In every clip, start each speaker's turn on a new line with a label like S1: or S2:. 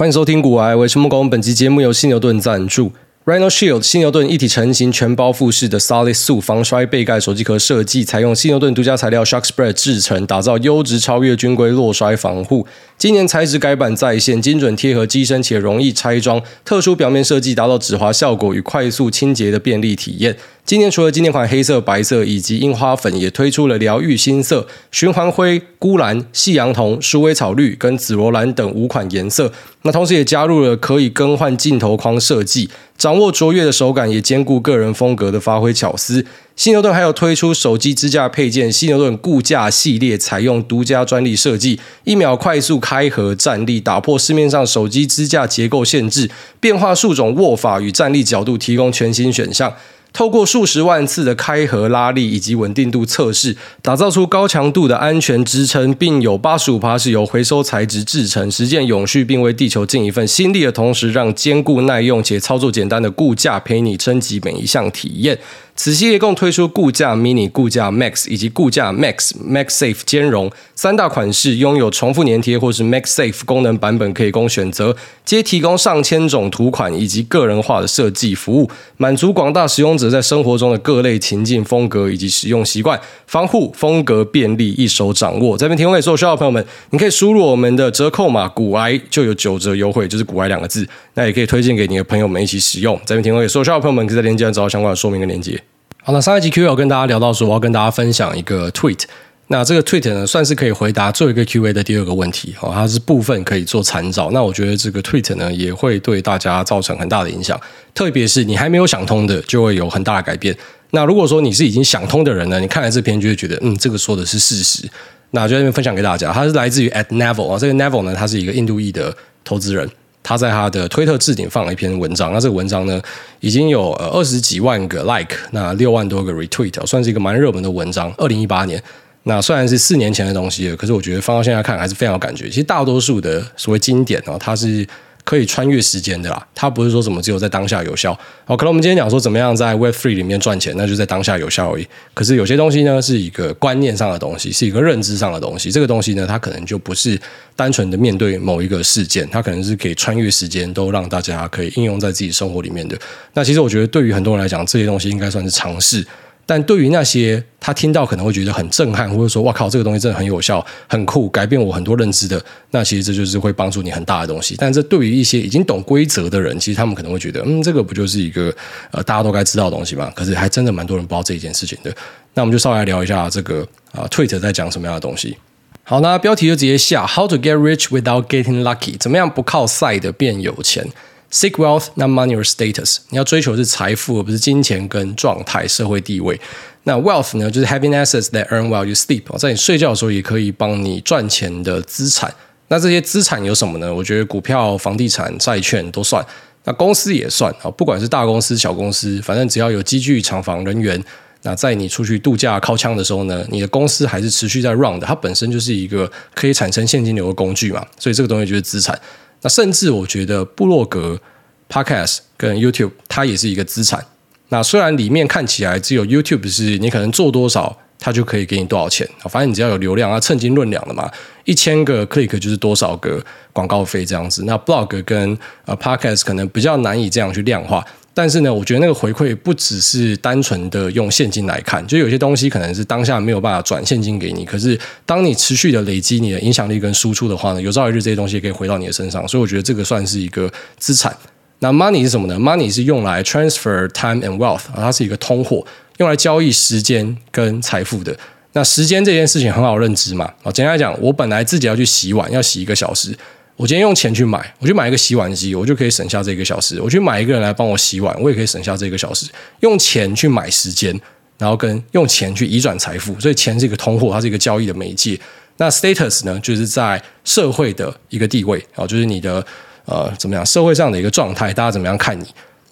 S1: 欢迎收听古癌，我是木工。本期节目由犀牛盾赞助。Rhino Shield 犀牛盾一体成型全包覆式的 Solid 塑防摔背盖手机壳设计，采用犀牛盾独家材料 Shock Spread 制成，打造优质超越军规落摔防护。今年材质改版再现，精准贴合机身且容易拆装，特殊表面设计达到止滑效果与快速清洁的便利体验。今年除了经典款黑色、白色以及樱花粉，也推出了疗愈新色、循环灰、钴蓝、夕阳红、鼠尾草绿跟紫罗兰等五款颜色。那同时也加入了可以更换镜头框设计，掌握握卓越的手感，也兼顾个人风格的发挥巧思。犀牛盾还有推出手机支架配件——犀牛盾固架系列，采用独家专利设计，一秒快速开合站立，打破市面上手机支架结构限制，变化数种握法与站立角度，提供全新选项。透过数十万次的开合拉力以及稳定度测试，打造出高强度的安全支撑，并有八十五趴是由回收材质制成，实践永续，并为地球尽一份心力的同时，让坚固耐用且操作简单的固架陪你升级每一项体验。此系列共推出固架 Mini、固架 Max 以及固架 Max、Max Safe 兼容三大款式，拥有重复粘贴或是 Max Safe 功能版本可以供选择，皆提供上千种图款以及个人化的设计服务，满足广大使用者在生活中的各类情境风格以及使用习惯。防护风格便利，一手掌握。这边提供给所有需要的朋友们，你可以输入我们的折扣码“骨癌”，就有九折优惠，就是“骨癌”两个字。那也可以推荐给你的朋友们一起使用。这边提供给所有需要的朋友们，可以在链接上找到相关的说明跟链接。好，那上一集 Q&A 有跟大家聊到说，我要跟大家分享一个 tweet。那这个 tweet 呢，算是可以回答最后一个 Q&A 的第二个问题。哦，它是部分可以做参照。那我觉得这个 tweet 呢，也会对大家造成很大的影响。特别是你还没有想通的，就会有很大的改变。那如果说你是已经想通的人呢，你看了这篇就会觉得，嗯，这个说的是事实。那就在这边分享给大家。它是来自于 at Neville 啊，这个 Neville 呢，他是一个印度裔的投资人。他在他的推特置顶放了一篇文章，那这个文章呢，已经有呃二十几万个 like，那六万多个 retweet，算是一个蛮热门的文章。二零一八年，那虽然是四年前的东西了，可是我觉得放到现在看还是非常有感觉。其实大多数的所谓经典哦，它是。可以穿越时间的啦，它不是说什么只有在当下有效。好，可能我们今天讲说怎么样在 Web Three 里面赚钱，那就在当下有效而已。可是有些东西呢，是一个观念上的东西，是一个认知上的东西。这个东西呢，它可能就不是单纯的面对某一个事件，它可能是可以穿越时间，都让大家可以应用在自己生活里面的。那其实我觉得，对于很多人来讲，这些东西应该算是常识。但对于那些他听到可能会觉得很震撼，或者说“哇靠，这个东西真的很有效、很酷，改变我很多认知的”，那其实这就是会帮助你很大的东西。但这对于一些已经懂规则的人，其实他们可能会觉得，嗯，这个不就是一个呃大家都该知道的东西吗？可是还真的蛮多人不知道这一件事情的。那我们就稍微来聊一下这个啊，Twitter 在讲什么样的东西。好，那标题就直接下：How to get rich without getting lucky？怎么样不靠赛的变有钱？Seek wealth, not money or status。你要追求的是财富，而不是金钱跟状态、社会地位。那 wealth 呢，就是 having assets that earn while you sleep。在你睡觉的时候，也可以帮你赚钱的资产。那这些资产有什么呢？我觉得股票、房地产、债券都算。那公司也算啊，不管是大公司、小公司，反正只要有机具、厂房、人员。那在你出去度假、靠枪的时候呢，你的公司还是持续在 run 的。它本身就是一个可以产生现金流的工具嘛，所以这个东西就是资产。那甚至我觉得布洛格、Podcast 跟 YouTube 它也是一个资产。那虽然里面看起来只有 YouTube 是你可能做多少，它就可以给你多少钱。反正你只要有流量，它称斤论两的嘛，一千个 click 就是多少个广告费这样子。那 Blog 跟呃 Podcast 可能比较难以这样去量化。但是呢，我觉得那个回馈不只是单纯的用现金来看，就有些东西可能是当下没有办法转现金给你，可是当你持续的累积你的影响力跟输出的话呢，有朝一日这些东西可以回到你的身上，所以我觉得这个算是一个资产。那 money 是什么呢？money 是用来 transfer time and wealth，它是一个通货，用来交易时间跟财富的。那时间这件事情很好认知嘛，啊，简单来讲，我本来自己要去洗碗，要洗一个小时。我今天用钱去买，我去买一个洗碗机，我就可以省下这个小时。我去买一个人来帮我洗碗，我也可以省下这个小时。用钱去买时间，然后跟用钱去移转财富，所以钱是一个通货，它是一个交易的媒介。那 status 呢，就是在社会的一个地位啊，就是你的呃怎么样，社会上的一个状态，大家怎么样看你？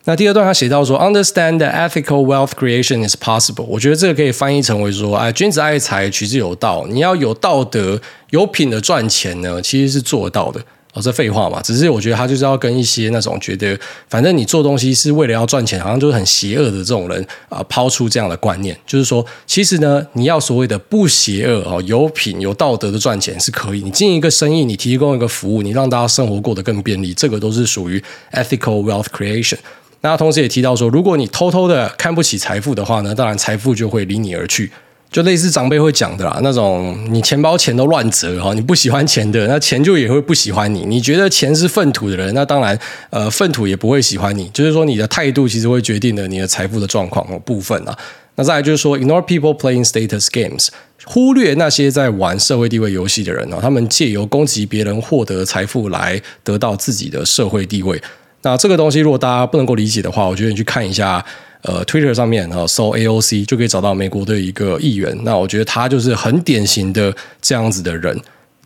S1: 那第二段他写到说，Understand that ethical wealth creation is possible。我觉得这个可以翻译成为说，哎，君子爱财，取之有道。你要有道德、有品的赚钱呢，其实是做到的。哦，这废话嘛，只是我觉得他就是要跟一些那种觉得反正你做东西是为了要赚钱，好像就是很邪恶的这种人啊，抛出这样的观念，就是说，其实呢，你要所谓的不邪恶哦，有品有道德的赚钱是可以。你经营一个生意，你提供一个服务，你让大家生活过得更便利，这个都是属于 ethical wealth creation。那同时也提到说，如果你偷偷的看不起财富的话呢，当然财富就会离你而去。就类似长辈会讲的啦，那种你钱包钱都乱折哈，你不喜欢钱的，那钱就也会不喜欢你。你觉得钱是粪土的人，那当然呃粪土也不会喜欢你。就是说你的态度其实会决定了你的财富的状况的部分啊。那再来就是说，ignore people playing status games，忽略那些在玩社会地位游戏的人啊，他们借由攻击别人获得财富来得到自己的社会地位。那这个东西如果大家不能够理解的话，我觉得你去看一下。呃，Twitter 上面啊，搜 AOC 就可以找到美国的一个议员。那我觉得他就是很典型的这样子的人。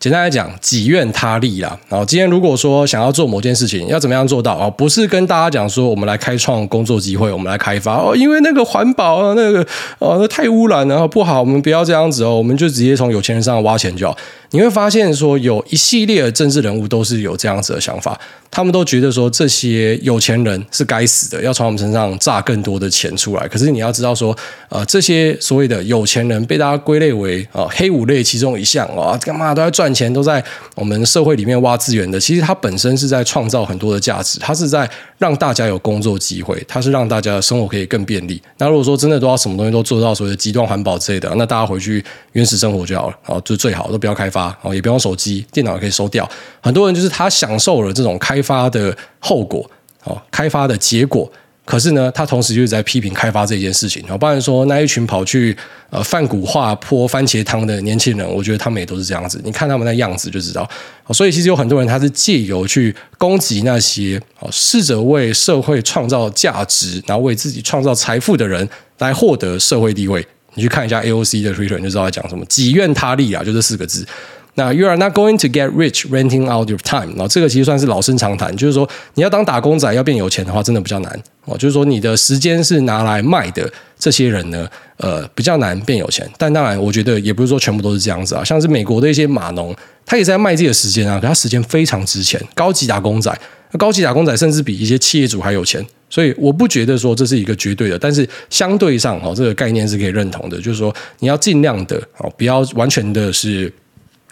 S1: 简单来讲，己愿他利啦。然后今天如果说想要做某件事情，要怎么样做到啊？不是跟大家讲说我们来开创工作机会，我们来开发哦，因为那个环保啊，那个哦，那太污染了，不好，我们不要这样子哦，我们就直接从有钱人身上挖钱就好。你会发现说，有一系列的政治人物都是有这样子的想法，他们都觉得说这些有钱人是该死的，要从我们身上榨更多的钱出来。可是你要知道说，呃，这些所谓的有钱人被大家归类为啊、黑五类其中一项啊，干嘛都在赚钱，都在我们社会里面挖资源的。其实它本身是在创造很多的价值，它是在让大家有工作机会，它是让大家的生活可以更便利。那如果说真的都要什么东西都做到所谓的极端环保之类的，那大家回去原始生活就好了，啊，就最好都不要开发。哦，也不用手机，电脑也可以收掉。很多人就是他享受了这种开发的后果，哦，开发的结果。可是呢，他同时就是在批评开发这件事情。哦，不然说那一群跑去呃泛古化泼番茄汤的年轻人，我觉得他们也都是这样子。你看他们那样子就知道。所以其实有很多人他是借由去攻击那些哦试着为社会创造价值，然后为自己创造财富的人来获得社会地位。你去看一下 AOC 的 Twitter，你就知道他讲什么。己愿他利啊，就这四个字。那 You are not going to get rich renting out your time。哦这个其实算是老生常谈，就是说你要当打工仔要变有钱的话，真的比较难哦。就是说你的时间是拿来卖的，这些人呢，呃，比较难变有钱。但当然，我觉得也不是说全部都是这样子啊。像是美国的一些码农，他也在卖自己的时间啊，可他时间非常值钱，高级打工仔，高级打工仔甚至比一些企业主还有钱。所以我不觉得说这是一个绝对的，但是相对上哦，这个概念是可以认同的，就是说你要尽量的哦，不要完全的是。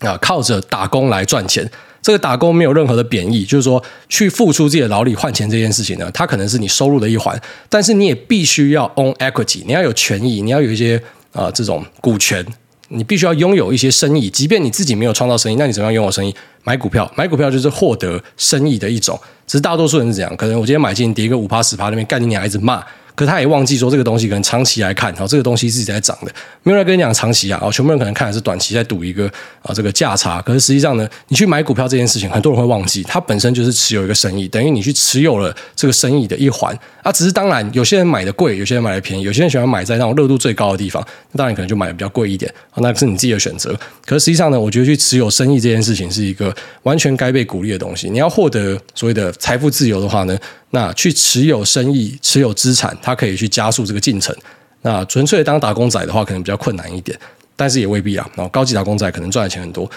S1: 啊，靠着打工来赚钱，这个打工没有任何的贬义，就是说去付出自己的劳力换钱这件事情呢，它可能是你收入的一环，但是你也必须要 own equity，你要有权益，你要有一些啊、这种股权，你必须要拥有一些生意，即便你自己没有创造生意，那你怎么样拥有生意？买股票，买股票就是获得生意的一种，只是大多数人是这样，可能我今天买进跌个五趴十趴，那边干你娘一直骂。可他也忘记说，这个东西可能长期来看，哦，这个东西自己在涨的。没有人跟你讲长期啊，哦，全部人可能看的是短期，在赌一个啊这个价差。可是实际上呢，你去买股票这件事情，很多人会忘记，它本身就是持有一个生意，等于你去持有了这个生意的一环。啊，只是当然，有些人买的贵，有些人买的便宜，有些人喜欢买在那种热度最高的地方，那当然可能就买的比较贵一点，那是你自己的选择。可是实际上呢，我觉得去持有生意这件事情是一个完全该被鼓励的东西。你要获得所谓的财富自由的话呢，那去持有生意、持有资产，它可以去加速这个进程。那纯粹当打工仔的话，可能比较困难一点，但是也未必啊。然后高级打工仔可能赚的钱很多。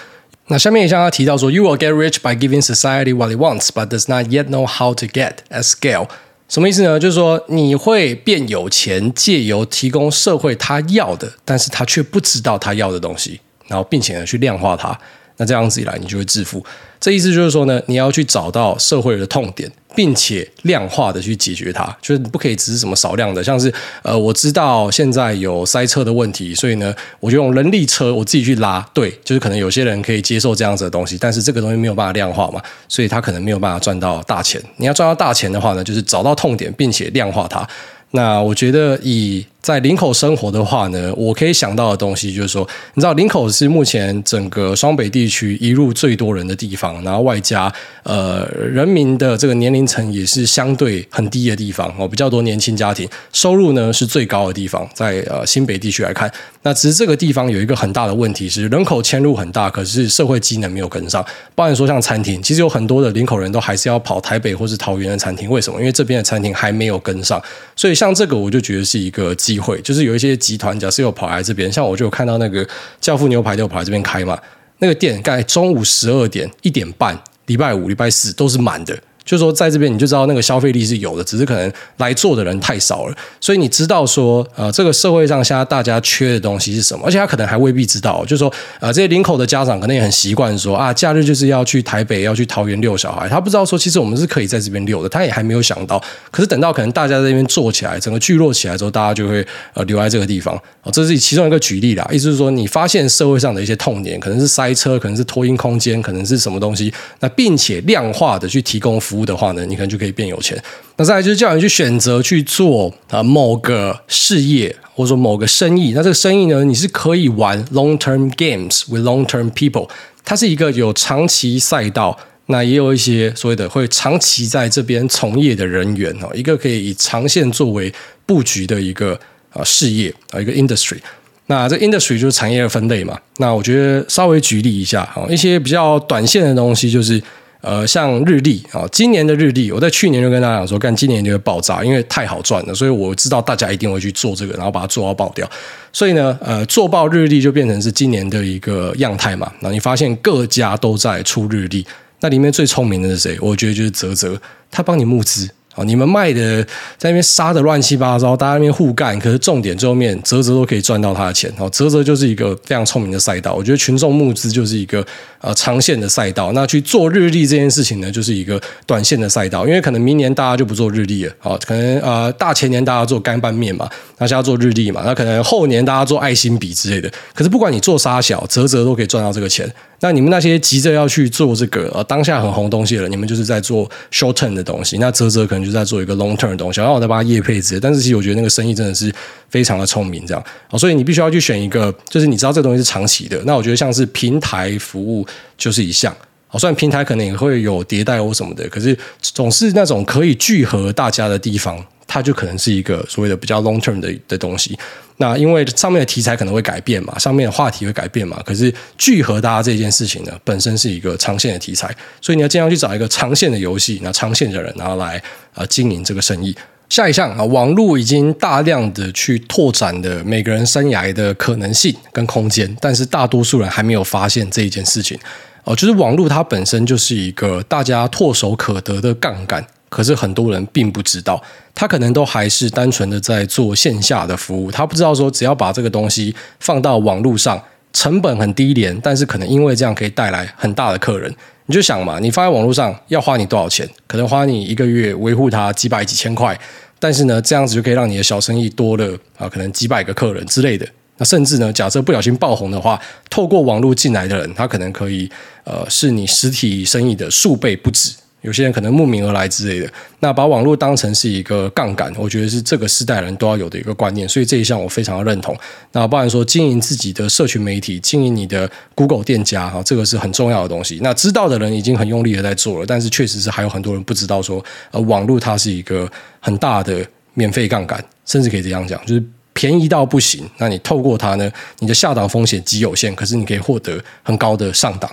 S1: 那下面也像他提到说，You will get rich by giving society what it wants, but does not yet know how to get at scale。什么意思呢？就是说你会变有钱，借由提供社会他要的，但是他却不知道他要的东西，然后并且呢去量化它。那这样子一来，你就会致富。这意思就是说呢，你要去找到社会的痛点，并且量化的去解决它。就是你不可以只是什么少量的，像是呃，我知道现在有塞车的问题，所以呢，我就用人力车我自己去拉。对，就是可能有些人可以接受这样子的东西，但是这个东西没有办法量化嘛，所以他可能没有办法赚到大钱。你要赚到大钱的话呢，就是找到痛点，并且量化它。那我觉得以在林口生活的话呢，我可以想到的东西就是说，你知道林口是目前整个双北地区移入最多人的地方，然后外加呃人民的这个年龄层也是相对很低的地方哦，比较多年轻家庭，收入呢是最高的地方，在呃新北地区来看，那只是这个地方有一个很大的问题是人口迁入很大，可是社会机能没有跟上。包含说像餐厅，其实有很多的林口人都还是要跑台北或是桃园的餐厅，为什么？因为这边的餐厅还没有跟上，所以像像这个我就觉得是一个机会，就是有一些集团，假设有跑来这边，像我就有看到那个教父牛排就跑来这边开嘛，那个店，大概中午十二点一点半礼拜五、礼拜四都是满的。就是说，在这边你就知道那个消费力是有的，只是可能来做的人太少了。所以你知道说，呃，这个社会上现在大家缺的东西是什么？而且他可能还未必知道。就是说，呃，这些林口的家长可能也很习惯说啊，假日就是要去台北、要去桃园遛小孩。他不知道说，其实我们是可以在这边遛的。他也还没有想到。可是等到可能大家在这边做起来，整个聚落起来之后，大家就会呃留在这个地方。哦，这是其中一个举例啦。意思是说，你发现社会上的一些痛点，可能是塞车，可能是拖音空间，可能是什么东西，那并且量化的去提供服服务的话呢，你可能就可以变有钱。那再来就是叫你去选择去做啊某个事业或者说某个生意。那这个生意呢，你是可以玩 long term games with long term people。它是一个有长期赛道，那也有一些所谓的会长期在这边从业的人员哦，一个可以以长线作为布局的一个啊事业啊一个 industry。那这 industry 就是产业的分类嘛。那我觉得稍微举例一下，一些比较短线的东西就是。呃，像日历啊，今年的日历，我在去年就跟大家讲说，干今年就会爆炸，因为太好赚了，所以我知道大家一定会去做这个，然后把它做到爆掉。所以呢，呃，做爆日历就变成是今年的一个样态嘛。那你发现各家都在出日历，那里面最聪明的是谁？我觉得就是泽泽，他帮你募资。哦，你们卖的在那边杀的乱七八糟，大家那边互干，可是重点最后面泽泽都可以赚到他的钱。哦，啧啧就是一个非常聪明的赛道。我觉得群众募资就是一个呃长线的赛道。那去做日历这件事情呢，就是一个短线的赛道。因为可能明年大家就不做日历了，哦，可能呃大前年大家做干拌面嘛，那现在做日历嘛，那可能后年大家做爱心笔之类的。可是不管你做啥小，泽泽都可以赚到这个钱。那你们那些急着要去做这个呃当下很红东西的人，你们就是在做 short term 的东西。那泽泽可能就在做一个 long term 的东西，然后我再帮他业配之类。但是其实我觉得那个生意真的是非常的聪明，这样哦。所以你必须要去选一个，就是你知道这个东西是长期的。那我觉得像是平台服务就是一项。哦，虽然平台可能也会有迭代或什么的，可是总是那种可以聚合大家的地方。它就可能是一个所谓的比较 long term 的的东西。那因为上面的题材可能会改变嘛，上面的话题会改变嘛。可是聚合大家这件事情呢，本身是一个长线的题材，所以你要尽量去找一个长线的游戏，那长线的人，然后来呃经营这个生意。下一项啊，网络已经大量的去拓展的每个人生涯的可能性跟空间，但是大多数人还没有发现这一件事情哦，就是网络它本身就是一个大家唾手可得的杠杆。可是很多人并不知道，他可能都还是单纯的在做线下的服务，他不知道说只要把这个东西放到网络上，成本很低廉，但是可能因为这样可以带来很大的客人。你就想嘛，你放在网络上要花你多少钱？可能花你一个月维护它几百几千块，但是呢，这样子就可以让你的小生意多了啊，可能几百个客人之类的。那甚至呢，假设不小心爆红的话，透过网络进来的人，他可能可以呃，是你实体生意的数倍不止。有些人可能慕名而来之类的，那把网络当成是一个杠杆，我觉得是这个时代人都要有的一个观念，所以这一项我非常的认同。那包含说经营自己的社群媒体，经营你的 Google 店家，哈，这个是很重要的东西。那知道的人已经很用力的在做了，但是确实是还有很多人不知道说，呃，网络它是一个很大的免费杠杆，甚至可以这样讲，就是便宜到不行。那你透过它呢，你的下档风险极有限，可是你可以获得很高的上档。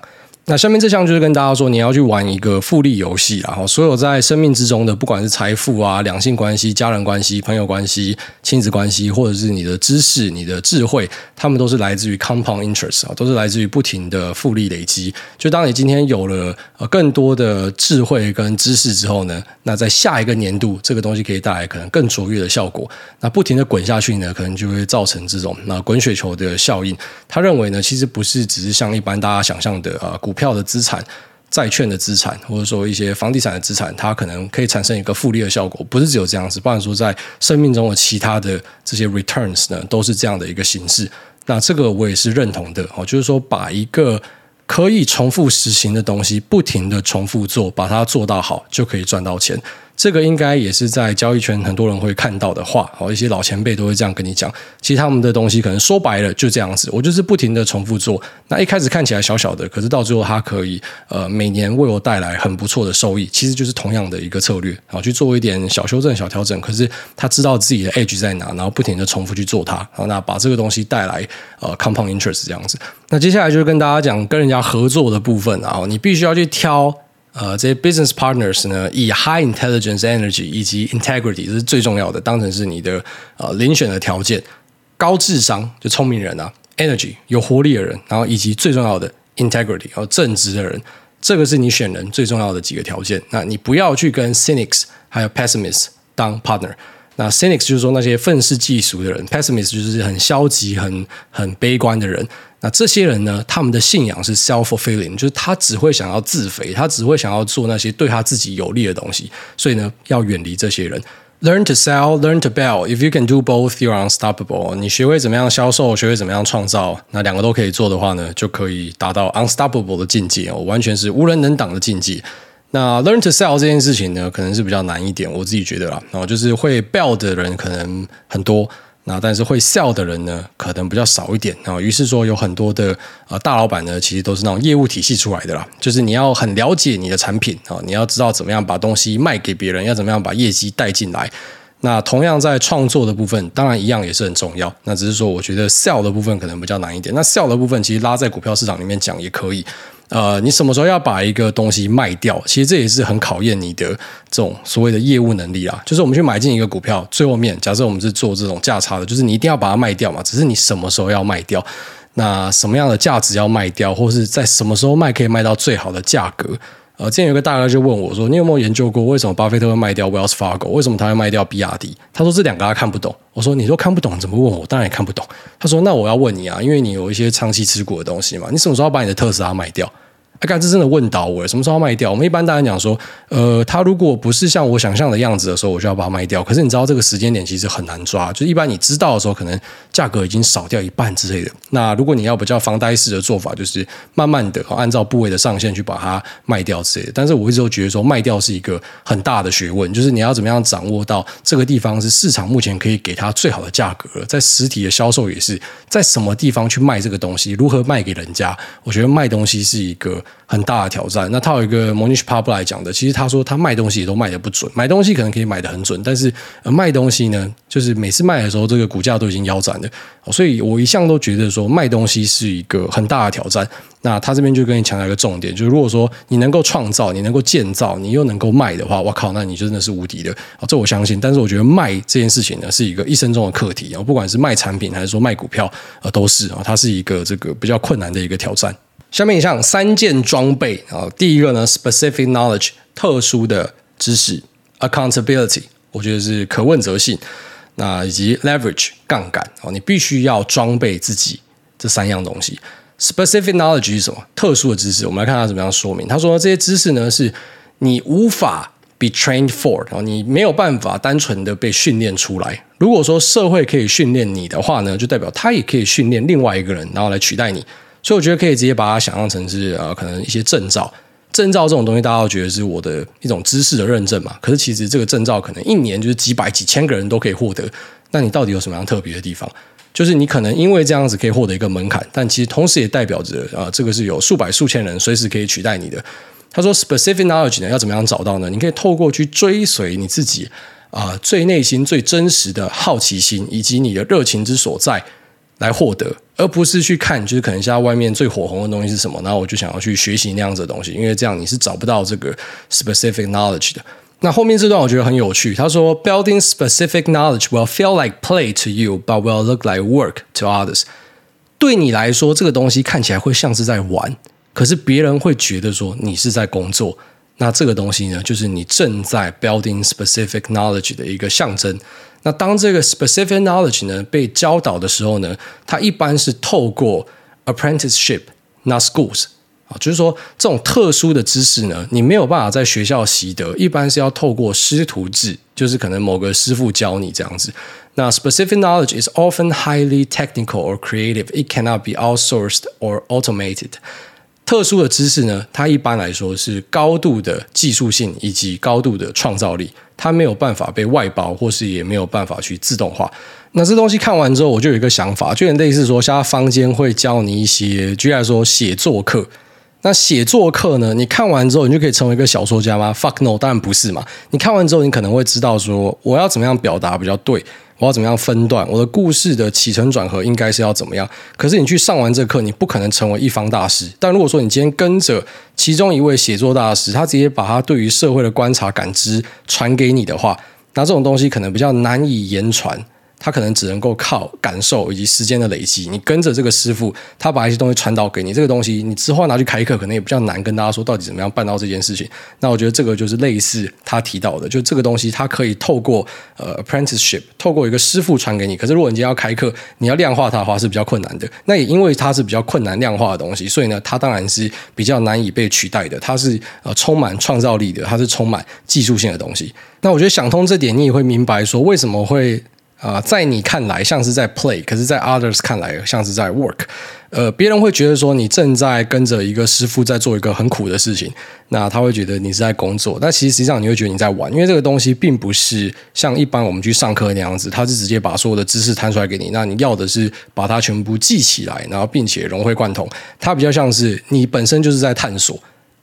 S1: 那下面这项就是跟大家说，你要去玩一个复利游戏，然后所有在生命之中的，不管是财富啊、两性关系、家人关系、朋友关系、亲子关系，或者是你的知识、你的智慧，他们都是来自于 compound interest 啊，都是来自于不停的复利累积。就当你今天有了呃更多的智慧跟知识之后呢，那在下一个年度，这个东西可以带来可能更卓越的效果。那不停的滚下去呢，可能就会造成这种那滚雪球的效应。他认为呢，其实不是只是像一般大家想象的啊。股票的资产、债券的资产，或者说一些房地产的资产，它可能可以产生一个复利的效果，不是只有这样子。不然说，在生命中的其他的这些 returns 呢，都是这样的一个形式。那这个我也是认同的哦，就是说把一个可以重复实行的东西，不停的重复做，把它做到好，就可以赚到钱。这个应该也是在交易圈很多人会看到的话，好，一些老前辈都会这样跟你讲。其实他们的东西可能说白了就这样子，我就是不停的重复做。那一开始看起来小小的，可是到最后它可以呃每年为我带来很不错的收益。其实就是同样的一个策略，然后去做一点小修正、小调整。可是他知道自己的 edge 在哪，然后不停的重复去做它，好，那把这个东西带来呃 compound interest 这样子。那接下来就是跟大家讲跟人家合作的部分啊，你必须要去挑。呃，这些 business partners 呢，以 high intelligence energy 以及 integrity 这是最重要的，当成是你的呃遴选的条件。高智商就聪明人啊，energy 有活力的人，然后以及最重要的 integrity 然后正直的人，这个是你选人最重要的几个条件。那你不要去跟 cynics 还有 pessimists 当 partner。那 cynics 就是说那些愤世嫉俗的人，pessimists 就是很消极、很很悲观的人。那这些人呢，他们的信仰是 self-fulfilling，就是他只会想要自肥，他只会想要做那些对他自己有利的东西。所以呢，要远离这些人。Learn to sell, learn to build. If you can do both, you're unstoppable. 你学会怎么样销售，学会怎么样创造，那两个都可以做的话呢，就可以达到 unstoppable 的境界哦，完全是无人能挡的境界。那 learn to sell 这件事情呢，可能是比较难一点，我自己觉得啦，然后就是会 build 的人可能很多。那但是会 sell 的人呢，可能比较少一点啊。于是说有很多的呃大老板呢，其实都是那种业务体系出来的啦。就是你要很了解你的产品啊，你要知道怎么样把东西卖给别人，要怎么样把业绩带进来。那同样在创作的部分，当然一样也是很重要。那只是说，我觉得 sell 的部分可能比较难一点。那 sell 的部分其实拉在股票市场里面讲也可以。呃，你什么时候要把一个东西卖掉？其实这也是很考验你的这种所谓的业务能力啊。就是我们去买进一个股票，最后面假设我们是做这种价差的，就是你一定要把它卖掉嘛。只是你什么时候要卖掉？那什么样的价值要卖掉，或是在什么时候卖可以卖到最好的价格？呃，之前有个大哥就问我说：“你有没有研究过为什么巴菲特会卖掉 Wells Fargo？为什么他会卖掉比亚迪？”他说这两个他看不懂。我说：“你说看不懂，怎么问我？当然也看不懂。”他说：“那我要问你啊，因为你有一些长期持股的东西嘛，你什么时候把你的特斯拉卖掉？”哎，干，这真的问倒我，什么时候卖掉？我们一般大家讲说，呃，他如果不是像我想象的样子的时候，我就要把它卖掉。可是你知道这个时间点其实很难抓，就一般你知道的时候，可能价格已经少掉一半之类的。那如果你要比较防呆式的做法，就是慢慢的按照部位的上限去把它卖掉之类的。但是我一直都觉得说，卖掉是一个很大的学问，就是你要怎么样掌握到这个地方是市场目前可以给它最好的价格，在实体的销售也是在什么地方去卖这个东西，如何卖给人家。我觉得卖东西是一个很大的挑战。那他有一个 Monish Pablo 来讲的，其实他说他卖东西也都卖得不准，买东西可能可以买得很准，但是卖东西呢，就是每次卖的时候，这个股价都已经腰斩了。所以我一向都觉得说卖东西是一个很大的挑战。那他这边就跟你强调一个重点，就是如果说你能够创造，你能够建造，你又能够卖的话，我靠，那你就真的是无敌的。这我相信。但是我觉得卖这件事情呢，是一个一生中的课题啊，不管是卖产品还是说卖股票，都是啊，它是一个这个比较困难的一个挑战。下面以上三件装备啊，第一个呢，specific knowledge 特殊的知识，accountability 我觉得是可问责性，那以及 leverage 杠杆哦，你必须要装备自己这三样东西。specific knowledge 是什么？特殊的知识，我们来看他怎么样说明。他说这些知识呢，是你无法 be trained for，然后你没有办法单纯的被训练出来。如果说社会可以训练你的话呢，就代表他也可以训练另外一个人，然后来取代你。所以我觉得可以直接把它想象成是呃，可能一些证照，证照这种东西，大家都觉得是我的一种知识的认证嘛。可是其实这个证照可能一年就是几百几千个人都可以获得。那你到底有什么样特别的地方？就是你可能因为这样子可以获得一个门槛，但其实同时也代表着啊、这个是有数百数千人随时可以取代你的。他说，specific knowledge 呢，要怎么样找到呢？你可以透过去追随你自己啊、最内心最真实的好奇心以及你的热情之所在。来获得，而不是去看，就是可能现在外面最火红的东西是什么，然后我就想要去学习那样子的东西，因为这样你是找不到这个 specific knowledge 的。那后面这段我觉得很有趣，他说，building specific knowledge will feel like play to you, but will look like work to others。对你来说，这个东西看起来会像是在玩，可是别人会觉得说你是在工作。那这个东西呢，就是你正在 building specific knowledge 的一个象征。那当这个 specific knowledge 呢被教导的时候呢，它一般是透过 apprenticeship，not schools 啊，就是说这种特殊的知识呢，你没有办法在学校习得，一般是要透过师徒制，就是可能某个师傅教你这样子。那 specific knowledge is often highly technical or creative. It cannot be outsourced or automated. 特殊的知识呢，它一般来说是高度的技术性以及高度的创造力，它没有办法被外包，或是也没有办法去自动化。那这东西看完之后，我就有一个想法，就很类似说，现在坊间会教你一些，举例来说写作课。那写作课呢，你看完之后，你就可以成为一个小说家吗？Fuck no，当然不是嘛。你看完之后，你可能会知道说，我要怎么样表达比较对。我要怎么样分段？我的故事的起承转合应该是要怎么样？可是你去上完这课，你不可能成为一方大师。但如果说你今天跟着其中一位写作大师，他直接把他对于社会的观察感知传给你的话，那这种东西可能比较难以言传。他可能只能够靠感受以及时间的累积。你跟着这个师傅，他把一些东西传导给你，这个东西你之后拿去开课，可能也比较难跟大家说到底怎么样办到这件事情。那我觉得这个就是类似他提到的，就这个东西，它可以透过呃 apprenticeship，透过一个师傅传给你。可是如果你今天要开课，你要量化它的话是比较困难的。那也因为它是比较困难量化的东西，所以呢，它当然是比较难以被取代的。它是呃充满创造力的，它是充满技术性的东西。那我觉得想通这点，你也会明白说为什么会。啊、在你看来像是在 play，可是，在 others 看来像是在 work。呃，别人会觉得说你正在跟着一个师傅在做一个很苦的事情，那他会觉得你是在工作。但其实实际上你会觉得你在玩，因为这个东西并不是像一般我们去上课那样子，他是直接把所有的知识摊出来给你。那你要的是把它全部记起来，然后并且融会贯通。它比较像是你本身就是在探索。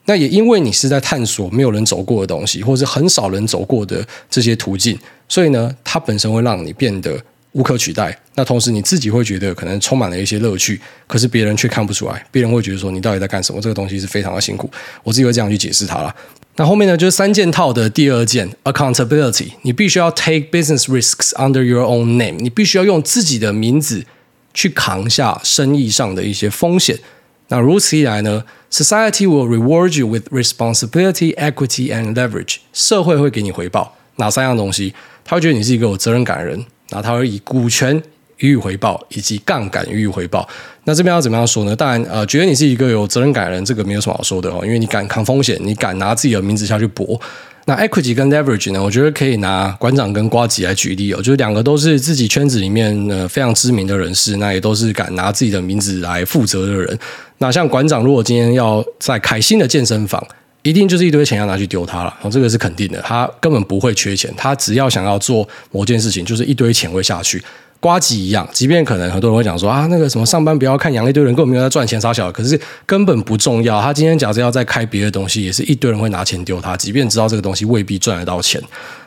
S1: 那也因为你是在探索没有人走过的东西，或者是很少人走过的这些途径，所以呢，它本身会让你变得无可取代。那同时你自己会觉得可能充满了一些乐趣，可是别人却看不出来，别人会觉得说你到底在干什么？这个东西是非常的辛苦。我自己会这样去解释它啦。那后面呢，就是三件套的第二件，accountability。你必须要 take business risks under your own name，你必须要用自己的名字去扛下生意上的一些风险。那如此一来呢，Society will reward you with responsibility, equity, and leverage。社会会给你回报哪三样东西？他会觉得你是一个有责任感的人，那他会以股权予以回报，以及杠杆予以回报。那这边要怎么样说呢？当然，呃，觉得你是一个有责任感的人，这个没有什么好说的哦，因为你敢扛风险，你敢拿自己的名字下去搏。那 equity 跟 leverage 呢？我觉得可以拿馆长跟瓜吉来举例哦，就是两个都是自己圈子里面呃非常知名的人士，那也都是敢拿自己的名字来负责的人。那像馆长，如果今天要在开新的健身房，一定就是一堆钱要拿去丢他了，这个是肯定的，他根本不会缺钱，他只要想要做某件事情，就是一堆钱会下去。瓜吉一样，即便可能很多人会讲说啊，那个什么上班不要看养一堆人，根本没有在赚钱杀小，可是根本不重要。他今天假设要再开别的东西，也是一堆人会拿钱丢他，即便知道这个东西未必赚得到钱。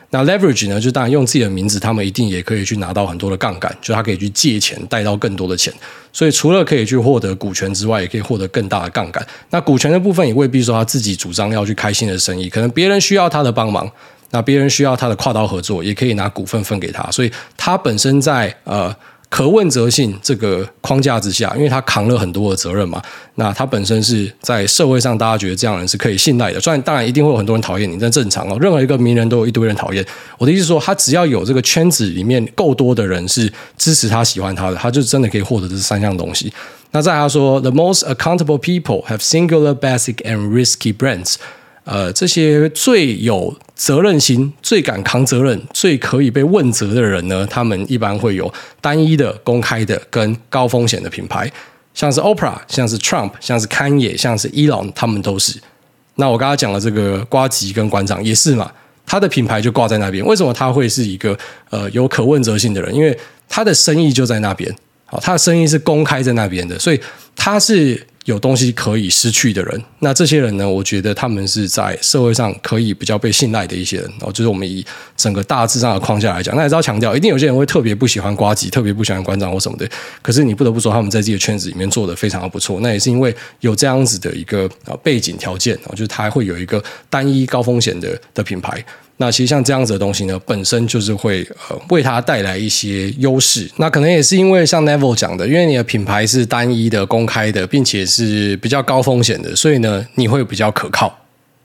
S1: 那 leverage 呢，就当然用自己的名字，他们一定也可以去拿到很多的杠杆，就他可以去借钱贷到更多的钱。所以除了可以去获得股权之外，也可以获得更大的杠杆。那股权的部分也未必说他自己主张要去开新的生意，可能别人需要他的帮忙。那别人需要他的跨刀合作，也可以拿股份分给他，所以他本身在呃可问责性这个框架之下，因为他扛了很多的责任嘛，那他本身是在社会上大家觉得这样人是可以信赖的。虽然当然一定会有很多人讨厌你，但正常哦，任何一个名人都有一堆人讨厌。我的意思是说，他只要有这个圈子里面够多的人是支持他、喜欢他的，他就真的可以获得这三样东西。那再他说，The most accountable people have singular, basic and risky brands。呃，这些最有责任心、最敢扛责任、最可以被问责的人呢，他们一般会有单一的、公开的跟高风险的品牌，像是 Oprah，像是 Trump，像是 Kanye，像是 Elon，他们都是。那我刚刚讲的这个瓜吉跟馆长也是嘛，他的品牌就挂在那边。为什么他会是一个呃有可问责性的人？因为他的生意就在那边，好，他的生意是公开在那边的，所以他是。有东西可以失去的人，那这些人呢？我觉得他们是在社会上可以比较被信赖的一些人哦。就是我们以整个大致上的框架来讲，那也是要强调，一定有些人会特别不喜欢瓜吉，特别不喜欢馆长或什么的。可是你不得不说，他们在自己的圈子里面做得非常的不错。那也是因为有这样子的一个背景条件，就是他会有一个单一高风险的的品牌。那其实像这样子的东西呢，本身就是会呃为它带来一些优势。那可能也是因为像 Neville 讲的，因为你的品牌是单一的、公开的，并且是比较高风险的，所以呢，你会比较可靠。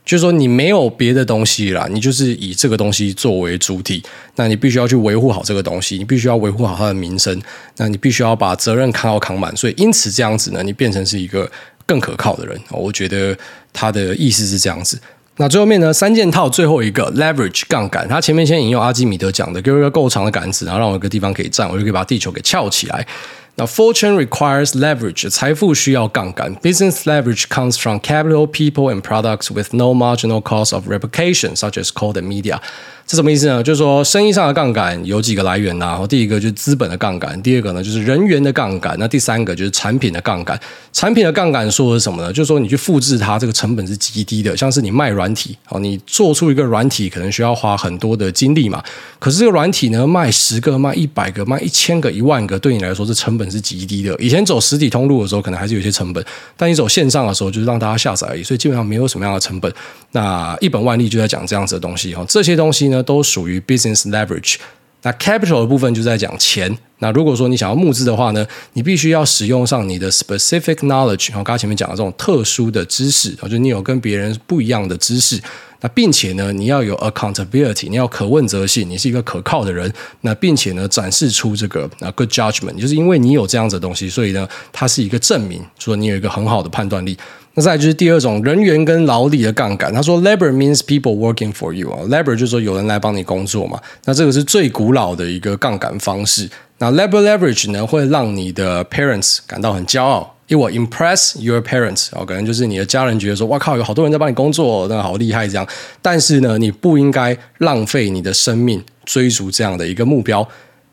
S1: 就是说你没有别的东西啦，你就是以这个东西作为主体，那你必须要去维护好这个东西，你必须要维护好它的名声，那你必须要把责任扛好扛满。所以因此这样子呢，你变成是一个更可靠的人。我觉得他的意思是这样子。那最后面呢，三件套最后一个 leverage 杠杆，它前面先引用阿基米德讲的，给我一个够长的杆子，然后让我一个地方可以站，我就可以把地球给翘起来。那 fortune requires leverage，财富需要杠杆。Business leverage comes from capital, people, and products with no marginal cost of replication, such as called the media. 是什么意思呢？就是说，生意上的杠杆有几个来源呐、啊？第一个就是资本的杠杆，第二个呢就是人员的杠杆，那第三个就是产品的杠杆。产品的杠杆说的是什么呢？就是说你去复制它，这个成本是极低的。像是你卖软体，哦，你做出一个软体可能需要花很多的精力嘛。可是这个软体呢，卖十个、卖一百个、卖一千个、一万个，对你来说这成本是极低的。以前走实体通路的时候，可能还是有些成本，但你走线上的时候，就是让大家下载而已，所以基本上没有什么样的成本。那一本万利就在讲这样子的东西哦，这些东西呢都属于 business leverage，那 capital 的部分就在讲钱。那如果说你想要募资的话呢，你必须要使用上你的 specific knowledge，然后刚才前面讲的这种特殊的知识，就你有跟别人不一样的知识。那并且呢，你要有 accountability，你要可问责性，你是一个可靠的人。那并且呢，展示出这个啊 good judgment，就是因为你有这样子的东西，所以呢，它是一个证明，说你有一个很好的判断力。那再来就是第二种人员跟劳力的杠杆。他说，labor means people working for you 啊，labor 就是说有人来帮你工作嘛。那这个是最古老的一个杠杆方式。那 labor leverage 呢，会让你的 parents 感到很骄傲。It will impress your parents，哦，可能就是你的家人觉得说，哇靠，有好多人在帮你工作，那好厉害这样。但是呢，你不应该浪费你的生命追逐这样的一个目标。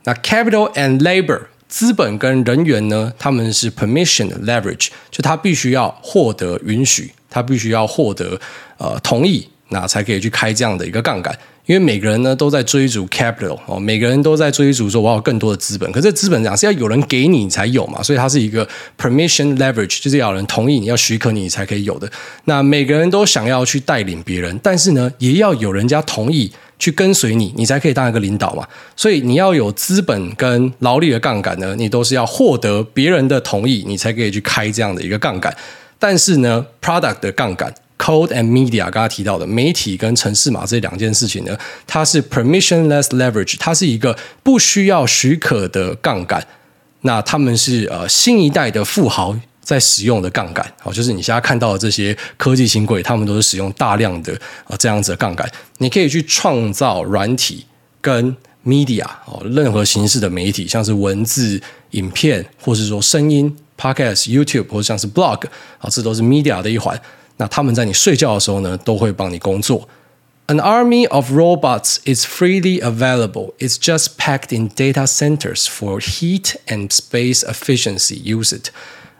S1: 那 capital and labor，资本跟人员呢，他们是 permission leverage，就他必须要获得允许，他必须要获得呃同意，那才可以去开这样的一个杠杆。因为每个人呢都在追逐 capital 哦，每个人都在追逐说我要更多的资本，可是资本讲是要有人给你才有嘛，所以它是一个 permission leverage，就是要有人同意你要许可你才可以有的。那每个人都想要去带领别人，但是呢，也要有人家同意去跟随你，你才可以当一个领导嘛。所以你要有资本跟劳力的杠杆呢，你都是要获得别人的同意，你才可以去开这样的一个杠杆。但是呢，product 的杠杆。Code and media，刚刚提到的媒体跟城市码这两件事情呢，它是 permissionless leverage，它是一个不需要许可的杠杆。那他们是呃新一代的富豪在使用的杠杆，哦，就是你现在看到的这些科技新贵，他们都是使用大量的啊这样子的杠杆。你可以去创造软体跟 media 哦，任何形式的媒体，像是文字、影片，或是说声音、podcast、YouTube，或者像是 blog 啊，这都是 media 的一环。那他们在你睡觉的时候呢，都会帮你工作。An army of robots is freely available. It's just packed in data centers for heat and space efficiency. Use it.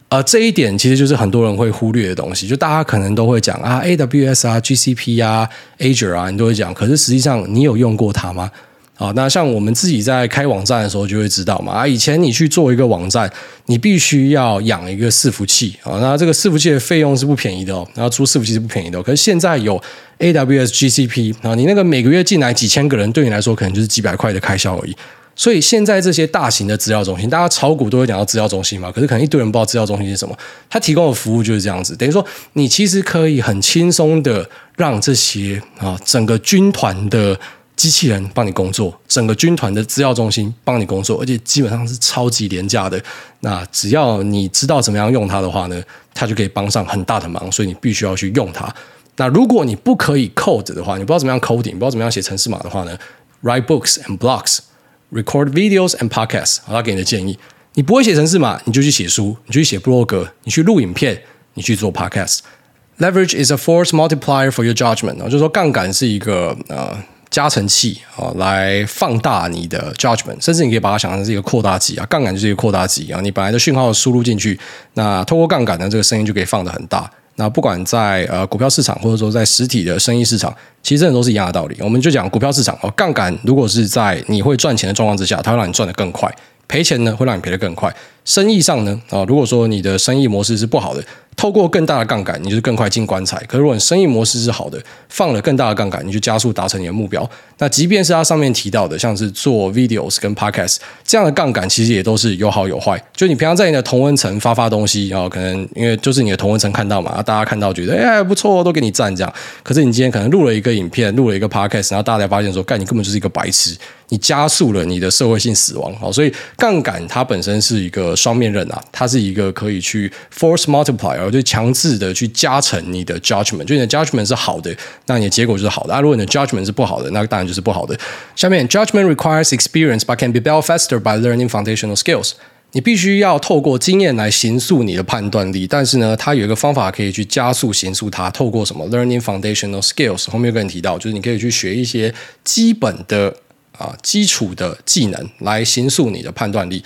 S1: 呃，这一点其实就是很多人会忽略的东西。就大家可能都会讲啊，AWS 啊，GCP 啊，Azure 啊，你都会讲。可是实际上，你有用过它吗？好，那像我们自己在开网站的时候就会知道嘛。啊，以前你去做一个网站，你必须要养一个伺服器啊。那这个伺服器的费用是不便宜的哦。然后出伺服器是不便宜的。可是现在有 AWS、GCP 啊，你那个每个月进来几千个人，对你来说可能就是几百块的开销而已。所以现在这些大型的资料中心，大家炒股都会讲到资料中心嘛。可是可能一堆人不知道资料中心是什么。它提供的服务就是这样子，等于说你其实可以很轻松的让这些啊整个军团的。机器人帮你工作，整个军团的资料中心帮你工作，而且基本上是超级廉价的。那只要你知道怎么样用它的话呢，它就可以帮上很大的忙。所以你必须要去用它。那如果你不可以 code 的话，你不知道怎么样 coding，不知道怎么样写程式码的话呢，write books and blocks Record videos and podcasts。好，他给你的建议，你不会写程式码，你就去写书，你就去写 blog，，你去录影片，你去做 podcast。Leverage is a force multiplier for your judgment。就是说杠杆是一个呃。加成器啊，来放大你的 judgment，甚至你可以把它想成是一个扩大机啊，杠杆就是一个扩大机啊。你本来的讯号输入进去，那透过杠杆呢，这个声音就可以放得很大。那不管在呃股票市场，或者说在实体的生意市场，其实真的都是一样的道理。我们就讲股票市场哦，杠杆如果是在你会赚钱的状况之下，它会让你赚得更快；赔钱呢，会让你赔得更快。生意上呢，啊，如果说你的生意模式是不好的。透过更大的杠杆，你就是更快进棺材。可是如果你生意模式是好的，放了更大的杠杆，你就加速达成你的目标。那即便是他上面提到的，像是做 videos 跟 podcast 这样的杠杆，其实也都是有好有坏。就你平常在你的同温层发发东西，然后可能因为就是你的同温层看到嘛，大家看到觉得哎不错，都给你赞这样。可是你今天可能录了一个影片，录了一个 podcast，然后大家才发现说，干你根本就是一个白痴。你加速了你的社会性死亡，好，所以杠杆它本身是一个双面刃啊，它是一个可以去 force multiplier，就强制的去加成你的 judgment，就你的 judgment 是好的，那你的结果就是好的；啊，如果你的 judgment 是不好的，那当然就是不好的。下面 judgment requires experience but can be built faster by learning foundational skills。你必须要透过经验来形塑你的判断力，但是呢，它有一个方法可以去加速形塑它，透过什么 learning foundational skills。后面有跟你提到，就是你可以去学一些基本的。啊，基础的技能来形塑你的判断力。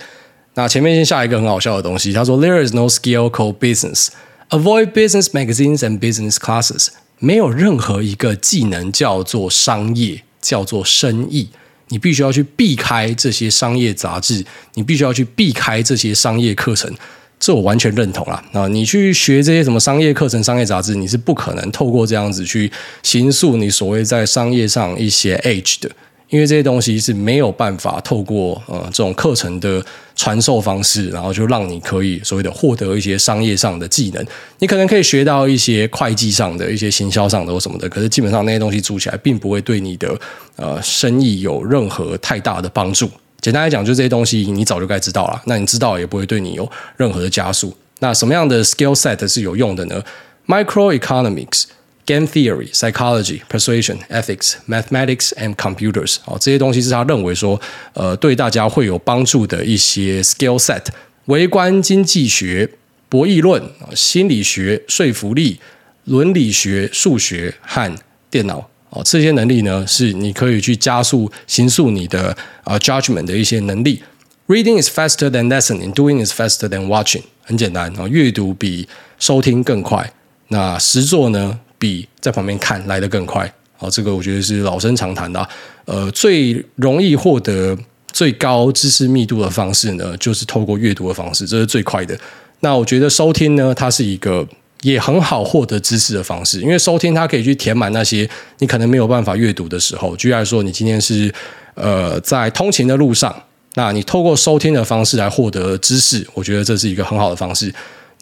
S1: 那前面先下一个很好笑的东西，他说：“There is no skill called business. Avoid business magazines and business classes.” 没有任何一个技能叫做商业，叫做生意。你必须要去避开这些商业杂志，你必须要去避开这些商业课程。这我完全认同啦。啊，你去学这些什么商业课程、商业杂志，你是不可能透过这样子去形塑你所谓在商业上一些 age 的。因为这些东西是没有办法透过呃这种课程的传授方式，然后就让你可以所谓的获得一些商业上的技能。你可能可以学到一些会计上的一些行销上的或什么的，可是基本上那些东西做起来并不会对你的呃生意有任何太大的帮助。简单来讲，就这些东西你早就该知道了，那你知道也不会对你有任何的加速。那什么样的 skill set 是有用的呢？Microeconomics。Game theory, psychology, persuasion, ethics, mathematics, and computers。哦，这些东西是他认为说，呃，对大家会有帮助的一些 skill set。微观经济学、博弈论、心理学、说服力、伦理学、数学和电脑。哦，这些能力呢，是你可以去加速、形塑你的呃 judgment 的一些能力。Reading is faster than listening. Doing is faster than watching。很简单啊，阅读比收听更快。那实作呢？比在旁边看来得更快，好，这个我觉得是老生常谈的。呃，最容易获得最高知识密度的方式呢，就是透过阅读的方式，这是最快的。那我觉得收听呢，它是一个也很好获得知识的方式，因为收听它可以去填满那些你可能没有办法阅读的时候。举例来说，你今天是呃在通勤的路上，那你透过收听的方式来获得知识，我觉得这是一个很好的方式。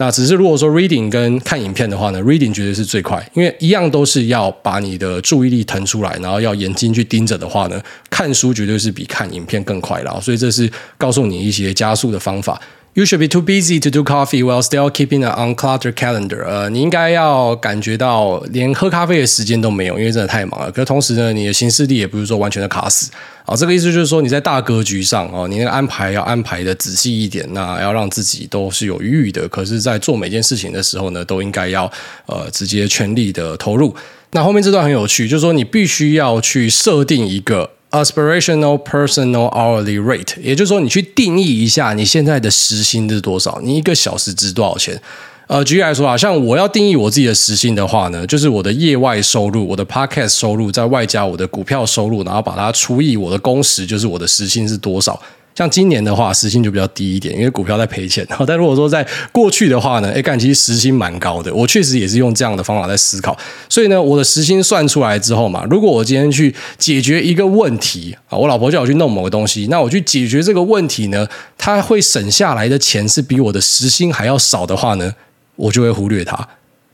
S1: 那只是如果说 reading 跟看影片的话呢，reading 绝对是最快，因为一样都是要把你的注意力腾出来，然后要眼睛去盯着的话呢，看书绝对是比看影片更快了。所以这是告诉你一些加速的方法。You should be too busy to do coffee while still keeping an uncluttered calendar。呃，你应该要感觉到连喝咖啡的时间都没有，因为真的太忙了。可是同时呢，你的行事力也不是说完全的卡死。啊，这个意思就是说你在大格局上哦，你那个安排要安排的仔细一点，那要让自己都是有余裕的。可是，在做每件事情的时候呢，都应该要呃直接全力的投入。那后面这段很有趣，就是说你必须要去设定一个。Aspirational personal hourly rate，也就是说，你去定义一下你现在的时薪是多少，你一个小时值多少钱？呃，举例来说啊，像我要定义我自己的时薪的话呢，就是我的业外收入，我的 podcast 收入，再外加我的股票收入，然后把它除以我的工时，就是我的时薪是多少。像今年的话，时薪就比较低一点，因为股票在赔钱。但如果说在过去的话呢，哎，干其实时薪蛮高的。我确实也是用这样的方法在思考。所以呢，我的时薪算出来之后嘛，如果我今天去解决一个问题啊，我老婆叫我去弄某个东西，那我去解决这个问题呢，它会省下来的钱是比我的时薪还要少的话呢，我就会忽略它。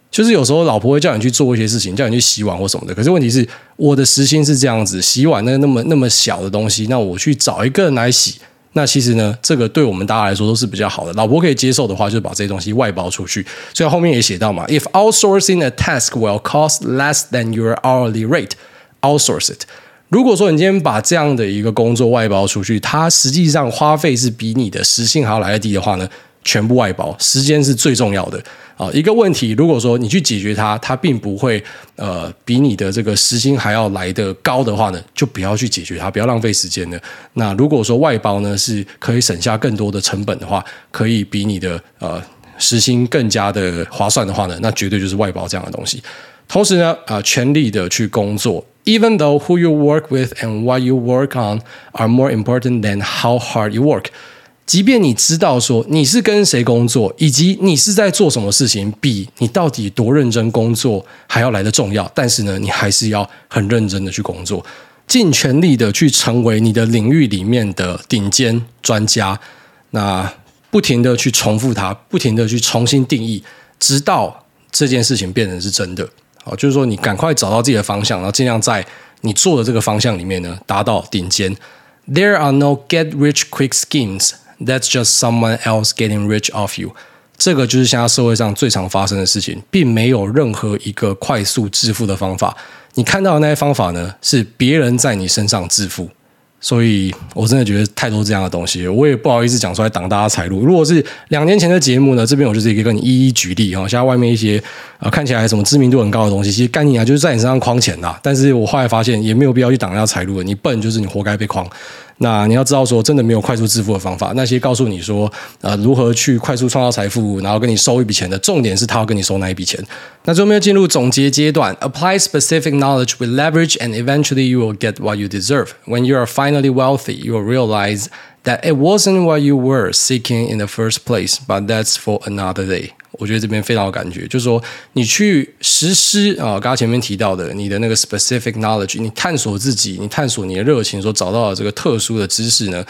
S1: 就是有时候老婆会叫你去做一些事情，叫你去洗碗或什么的。可是问题是，我的时薪是这样子，洗碗那那么那么小的东西，那我去找一个人来洗。那其实呢，这个对我们大家来说都是比较好的。老婆可以接受的话，就把这些东西外包出去。所以后面也写到嘛，If outsourcing a task will cost less than your hourly rate, outsource it。如果说你今天把这样的一个工作外包出去，它实际上花费是比你的时薪还要来得低的话呢，全部外包，时间是最重要的。啊，一个问题，如果说你去解决它，它并不会呃比你的这个时薪还要来得高的话呢，就不要去解决它，不要浪费时间了。那如果说外包呢是可以省下更多的成本的话，可以比你的呃时薪更加的划算的话呢，那绝对就是外包这样的东西。同时呢，啊、全力的去工作，even though who you work with and what you work on are more important than how hard you work。即便你知道说你是跟谁工作，以及你是在做什么事情，比你到底多认真工作还要来得重要，但是呢，你还是要很认真的去工作，尽全力的去成为你的领域里面的顶尖专家。那不停的去重复它，不停的去重新定义，直到这件事情变成是真的。好，就是说你赶快找到自己的方向，然后尽量在你做的这个方向里面呢，达到顶尖。There are no get rich quick schemes. That's just someone else getting rich off you。这个就是现在社会上最常发生的事情，并没有任何一个快速致富的方法。你看到的那些方法呢，是别人在你身上致富。所以我真的觉得太多这样的东西，我也不好意思讲出来挡大家财路。如果是两年前的节目呢，这边我就是一个跟你一一举例啊。现在外面一些啊看起来什么知名度很高的东西，其实概念啊就是在你身上框钱啦。但是我后来发现也没有必要去挡人家财路了，你笨就是你活该被框。那你要知道说，真的没有快速致富的方法。那些告诉你说，呃，如何去快速创造财富，然后跟你收一笔钱的，重点是他要跟你收那一笔钱。那最后面要进入总结阶段，apply specific knowledge with leverage and eventually you will get what you deserve. When you are finally wealthy, you will realize that it wasn't what you were seeking in the first place, but that's for another day. 我觉得这边非常有感觉，就是说你去实施啊，刚刚前面提到的你的那个 specific knowledge，你探索自己，你探索你的热情，所找到的这个特殊的知识呢，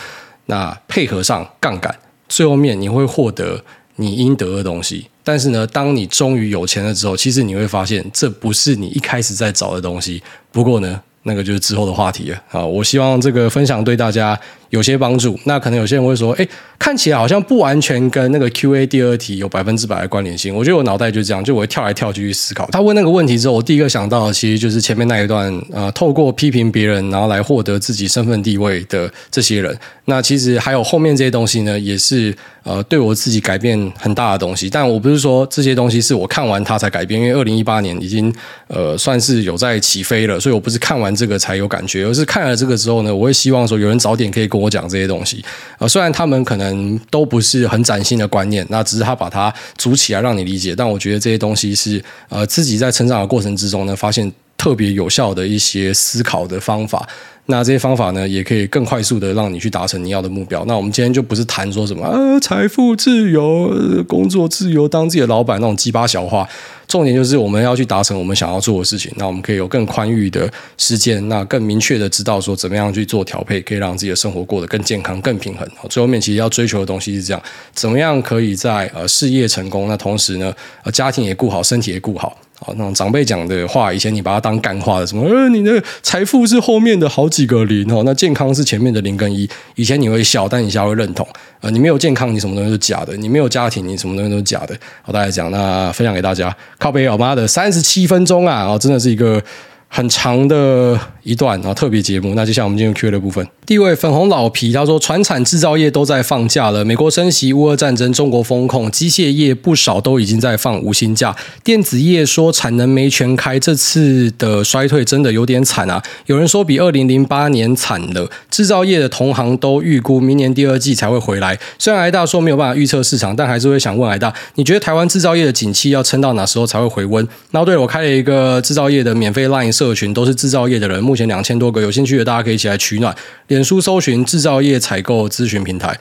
S1: 那配合上杠杆，最后面你会获得你应得的东西。但是呢，当你终于有钱了之后，其实你会发现这不是你一开始在找的东西。不过呢，那个就是之后的话题了啊。我希望这个分享对大家有些帮助。那可能有些人会说，诶，看起来好像不完全跟那个 Q&A 第二题有百分之百的关联性。我觉得我脑袋就这样，就我会跳来跳去去思考。他问那个问题之后，我第一个想到的其实就是前面那一段，呃，透过批评别人，然后来获得自己身份地位的这些人。那其实还有后面这些东西呢，也是呃对我自己改变很大的东西。但我不是说这些东西是我看完它才改变，因为二零一八年已经呃算是有在起飞了，所以我不是看完这个才有感觉，而是看了这个之后呢，我会希望说有人早点可以跟我讲这些东西。呃，虽然他们可能都不是很崭新的观念，那只是他把它组起来让你理解。但我觉得这些东西是呃自己在成长的过程之中呢，发现特别有效的一些思考的方法。那这些方法呢，也可以更快速的让你去达成你要的目标。那我们今天就不是谈说什么啊，财富自由、工作自由、当自己的老板那种鸡巴小话。重点就是我们要去达成我们想要做的事情。那我们可以有更宽裕的时间，那更明确的知道说怎么样去做调配，可以让自己的生活过得更健康、更平衡。最后面其实要追求的东西是这样：怎么样可以在呃事业成功，那同时呢，呃家庭也顾好，身体也顾好。好，那种长辈讲的话，以前你把它当干话的，什么呃，你的财富是后面的好几个零哦，那健康是前面的零跟一。以前你会笑，但你现在会认同。呃，你没有健康，你什么东西都是假的；你没有家庭，你什么东西都是假的。好，大家讲，那分享给大家。靠北老妈的三十七分钟啊，哦，真的是一个。很长的一段，啊特别节目。那就像我们进入 Q&A 的部分。第一位粉红老皮他说：“传产制造业都在放假了，美国升息、乌俄战争、中国封控，机械业不少都已经在放无薪假。电子业说产能没全开，这次的衰退真的有点惨啊！有人说比二零零八年惨了。制造业的同行都预估明年第二季才会回来。虽然癌大说没有办法预测市场，但还是会想问癌大：你觉得台湾制造业的景气要撑到哪时候才会回温？那对我开了一个制造业的免费 Line 社群，都是制造业的人，目目前两千多个，有兴趣的大家可以一起来取暖。脸书搜寻制造业采购咨询平台，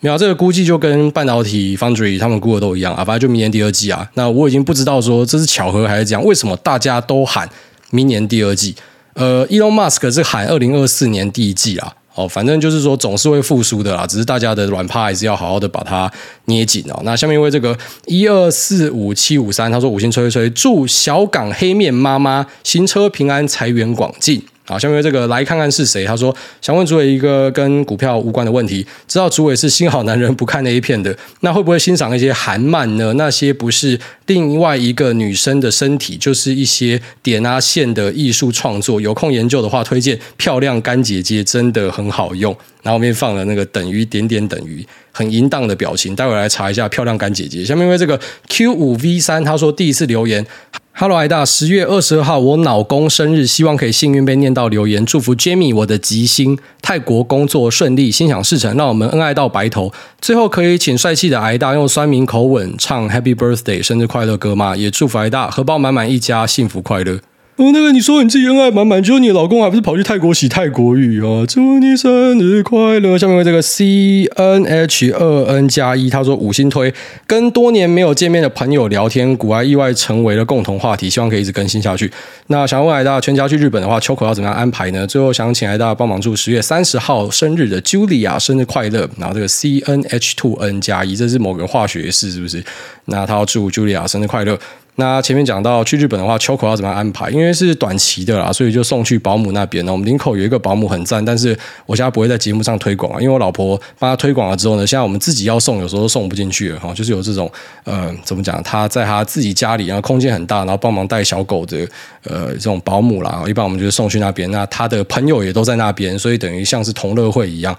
S1: 没有这个估计就跟半导体 Foundry 他们估的都一样啊，反正就明年第二季啊。那我已经不知道说这是巧合还是怎样，为什么大家都喊明年第二季？呃，Elon Musk 是喊二零二四年第一季啊。哦，反正就是说总是会复苏的啦，只是大家的软趴还是要好好的把它捏紧哦。那下面一位这个一二四五七五三，他说五星吹吹，祝小港黑面妈妈行车平安，财源广进。好，下面这个来看看是谁？他说想问主委一个跟股票无关的问题，知道主委是新好男人不看那一片的，那会不会欣赏一些韩漫呢？那些不是另外一个女生的身体，就是一些点啊线的艺术创作。有空研究的话，推荐漂亮干姐姐，真的很好用。然后后面放了那个等于点点等于很淫荡的表情，待会来查一下漂亮干姐姐。下面因为这个 Q 五 V 三，他说第一次留言。Hello，爱大，十月二十二号我老公生日，希望可以幸运被念到留言，祝福 Jimmy 我的吉星，泰国工作顺利，心想事成，让我们恩爱到白头。最后可以请帅气的艾大用酸民口吻唱 Happy Birthday 生日快乐歌吗？也祝福艾大荷包满满，一家幸福快乐。哦，那个你说你自己恩爱满满，结果你老公还不是跑去泰国洗泰国浴啊？祝你生日快乐！下面这个 C N H 二 N 加一，他说五星推，跟多年没有见面的朋友聊天，股癌意外成为了共同话题，希望可以一直更新下去。那想问癌大，全家去日本的话，秋口要怎么样安排呢？最后想请癌大帮忙祝十月三十号生日的 Julia 生日快乐。然后这个 C N H two N 加一，这是某个化学式是不是？那他要祝 Julia 生日快乐。那前面讲到去日本的话，秋口要怎么安排？因为是短期的啦，所以就送去保姆那边。我们林口有一个保姆很赞，但是我现在不会在节目上推广啊，因为我老婆帮他推广了之后呢，现在我们自己要送，有时候送不进去了哈。就是有这种呃，怎么讲？他在他自己家里，然后空间很大，然后帮忙带小狗的呃这种保姆啦。一般我们就是送去那边，那他的朋友也都在那边，所以等于像是同乐会一样。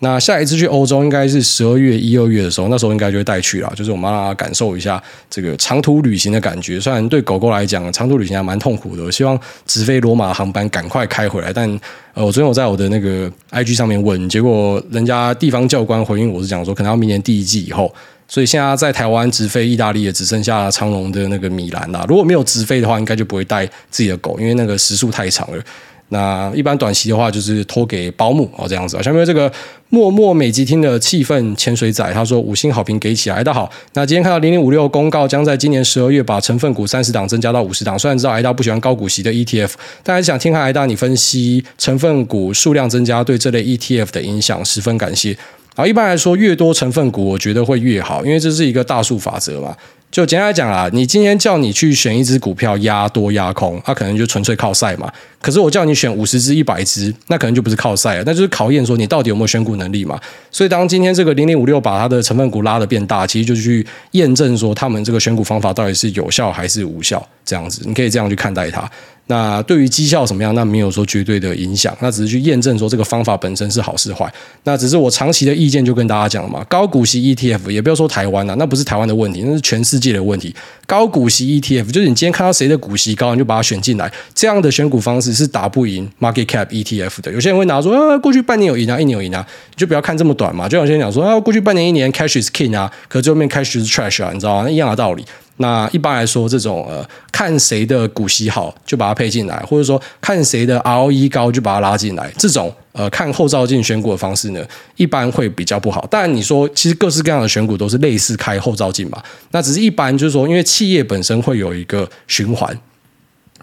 S1: 那下一次去欧洲应该是十二月、一二月的时候，那时候应该就会带去了，就是我们要让他感受一下这个长途旅行的感觉。虽然对狗狗来讲，长途旅行还蛮痛苦的。我希望直飞罗马航班赶快开回来，但呃，我昨天我在我的那个 IG 上面问，结果人家地方教官回应我是讲说，可能要明年第一季以后。所以现在在台湾直飞意大利也只剩下长荣的那个米兰啦。如果没有直飞的话，应该就不会带自己的狗，因为那个时速太长了。那一般短期的话，就是托给保姆哦，这样子啊。下面这个默默美吉听的气氛潜水仔，他说五星好评给起来，大好。那今天看到零零五六公告，将在今年十二月把成分股三十档增加到五十档。虽然知道癌大不喜欢高股息的 ETF，但还是想听看癌大你分析成分股数量增加对这类 ETF 的影响，十分感谢。好，一般来说，越多成分股，我觉得会越好，因为这是一个大数法则嘛。就简单来讲啦，你今天叫你去选一只股票压多压空，它可能就纯粹靠赛嘛。可是我叫你选五十只、一百只，那可能就不是靠赛了，那就是考验说你到底有没有选股能力嘛。所以当今天这个零零五六把它的成分股拉得变大，其实就去验证说他们这个选股方法到底是有效还是无效，这样子，你可以这样去看待它。那对于绩效怎么样？那没有说绝对的影响，那只是去验证说这个方法本身是好是坏。那只是我长期的意见，就跟大家讲了嘛。高股息 ETF 也不要说台湾啊，那不是台湾的问题，那是全世界的问题。高股息 ETF 就是你今天看到谁的股息高，你就把它选进来。这样的选股方式是打不赢 Market Cap ETF 的。有些人会拿说啊，过去半年有赢啊，一年有赢啊，你就不要看这么短嘛。就有些人讲说啊，过去半年一年 Cash is King 啊，可是最后面 Cash is Trash 啊，你知道吗？那一样的道理。那一般来说，这种呃，看谁的股息好就把它配进来，或者说看谁的 ROE 高就把它拉进来，这种呃看后照镜选股的方式呢，一般会比较不好。当然你说，其实各式各样的选股都是类似开后照镜嘛，那只是一般就是说，因为企业本身会有一个循环，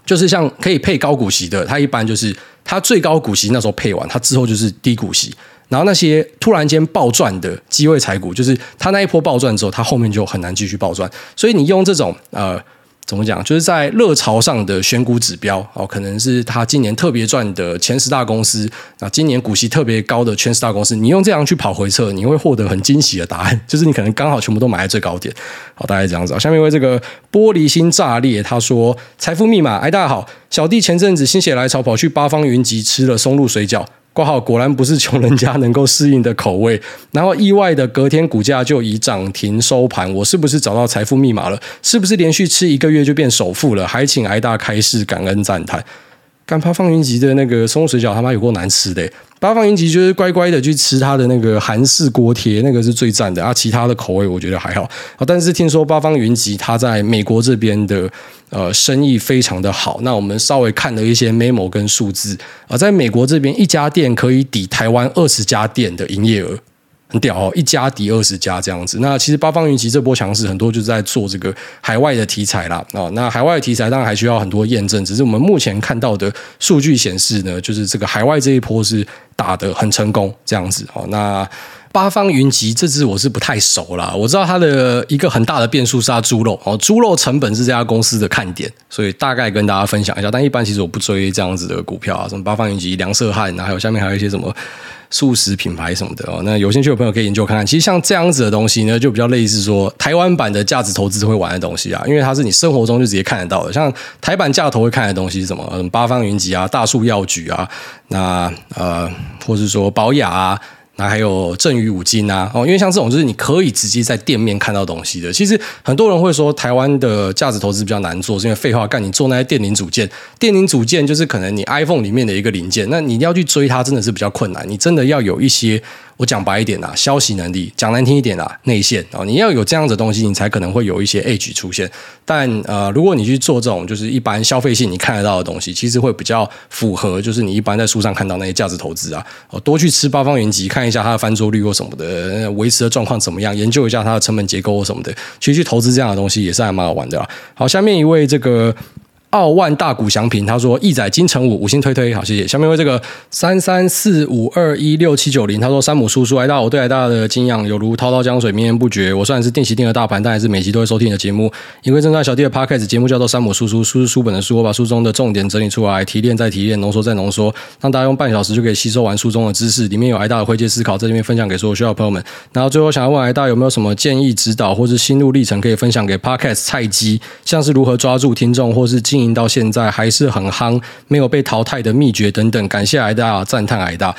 S1: 就是像可以配高股息的，它一般就是它最高股息那时候配完，它之后就是低股息。然后那些突然间暴赚的机会财股，就是它那一波暴赚之后，它后面就很难继续暴赚。所以你用这种呃，怎么讲，就是在热潮上的选股指标哦，可能是他今年特别赚的前十大公司，那今年股息特别高的前十大公司，你用这样去跑回测，你会获得很惊喜的答案，就是你可能刚好全部都买在最高点。好，大概这样子。下面为这个玻璃心炸裂，他说：“财富密码，哎，大家好，小弟前阵子心血来潮跑去八方云集吃了松露水饺。”挂号果然不是穷人家能够适应的口味，然后意外的隔天股价就以涨停收盘，我是不是找到财富密码了？是不是连续吃一个月就变首富了？还请挨大开市，感恩赞叹。干八方云集的那个松露水饺他妈有够难吃的，八方云集就是乖乖的去吃他的那个韩式锅贴，那个是最赞的啊，其他的口味我觉得还好啊。但是听说八方云集他在美国这边的呃生意非常的好，那我们稍微看了一些 memo 跟数字啊，在美国这边一家店可以抵台湾二十家店的营业额。很屌哦，一家抵二十家这样子。那其实八方云集这波强势，很多就是在做这个海外的题材啦。哦，那海外的题材当然还需要很多验证，只是我们目前看到的数据显示呢，就是这个海外这一波是打得很成功这样子。哦，那八方云集这支我是不太熟啦，我知道它的一个很大的变数是它猪肉哦，猪肉成本是这家公司的看点，所以大概跟大家分享一下。但一般其实我不追这样子的股票啊，什么八方云集、梁社汉，然后还有下面还有一些什么。素食品牌什么的哦，那有兴趣的朋友可以研究看看。其实像这样子的东西呢，就比较类似说台湾版的价值投资会玩的东西啊，因为它是你生活中就直接看得到的。像台版价投会看的东西是什么？嗯，八方云集啊，大树药局啊，那呃，或是说宝雅啊。那还有正宇五金啊，哦，因为像这种就是你可以直接在店面看到东西的。其实很多人会说台湾的价值投资比较难做，是因为废话干，你做那些电零组件，电零组件就是可能你 iPhone 里面的一个零件，那你要去追它真的是比较困难，你真的要有一些。我讲白一点啊，消息能力；讲难听一点啊，内线啊，你要有这样子的东西，你才可能会有一些 edge 出现。但呃，如果你去做这种就是一般消费性你看得到的东西，其实会比较符合，就是你一般在书上看到那些价值投资啊，多去吃八方云集，看一下它的翻桌率或什么的，维持的状况怎么样，研究一下它的成本结构或什么的，其实去投资这样的东西也是还蛮好玩的啦。好，下面一位这个。奥万大谷祥平他说：“一仔金城武五星推推好，谢谢。下面为这个三三四五二一六七九零，他说山姆叔叔癌大，我对癌大的敬仰犹如滔滔江水，绵延不绝。我虽然是定期定额大盘，但还是每期都会收听你的节目。因为正在小弟的 podcast 节目叫做山姆叔叔，书是书本的书，我把书中的重点整理出来，提炼再提炼，浓缩再浓缩，让大家用半小时就可以吸收完书中的知识。里面有癌大的灰阶思考，在这边分享给所有需要的朋友们。然后最后想要问癌大有没有什么建议指导，或是心路历程可以分享给 podcast 菜鸡，像是如何抓住听众，或是经营到现在还。”是很夯，没有被淘汰的秘诀等等，感谢癌大，赞叹癌大。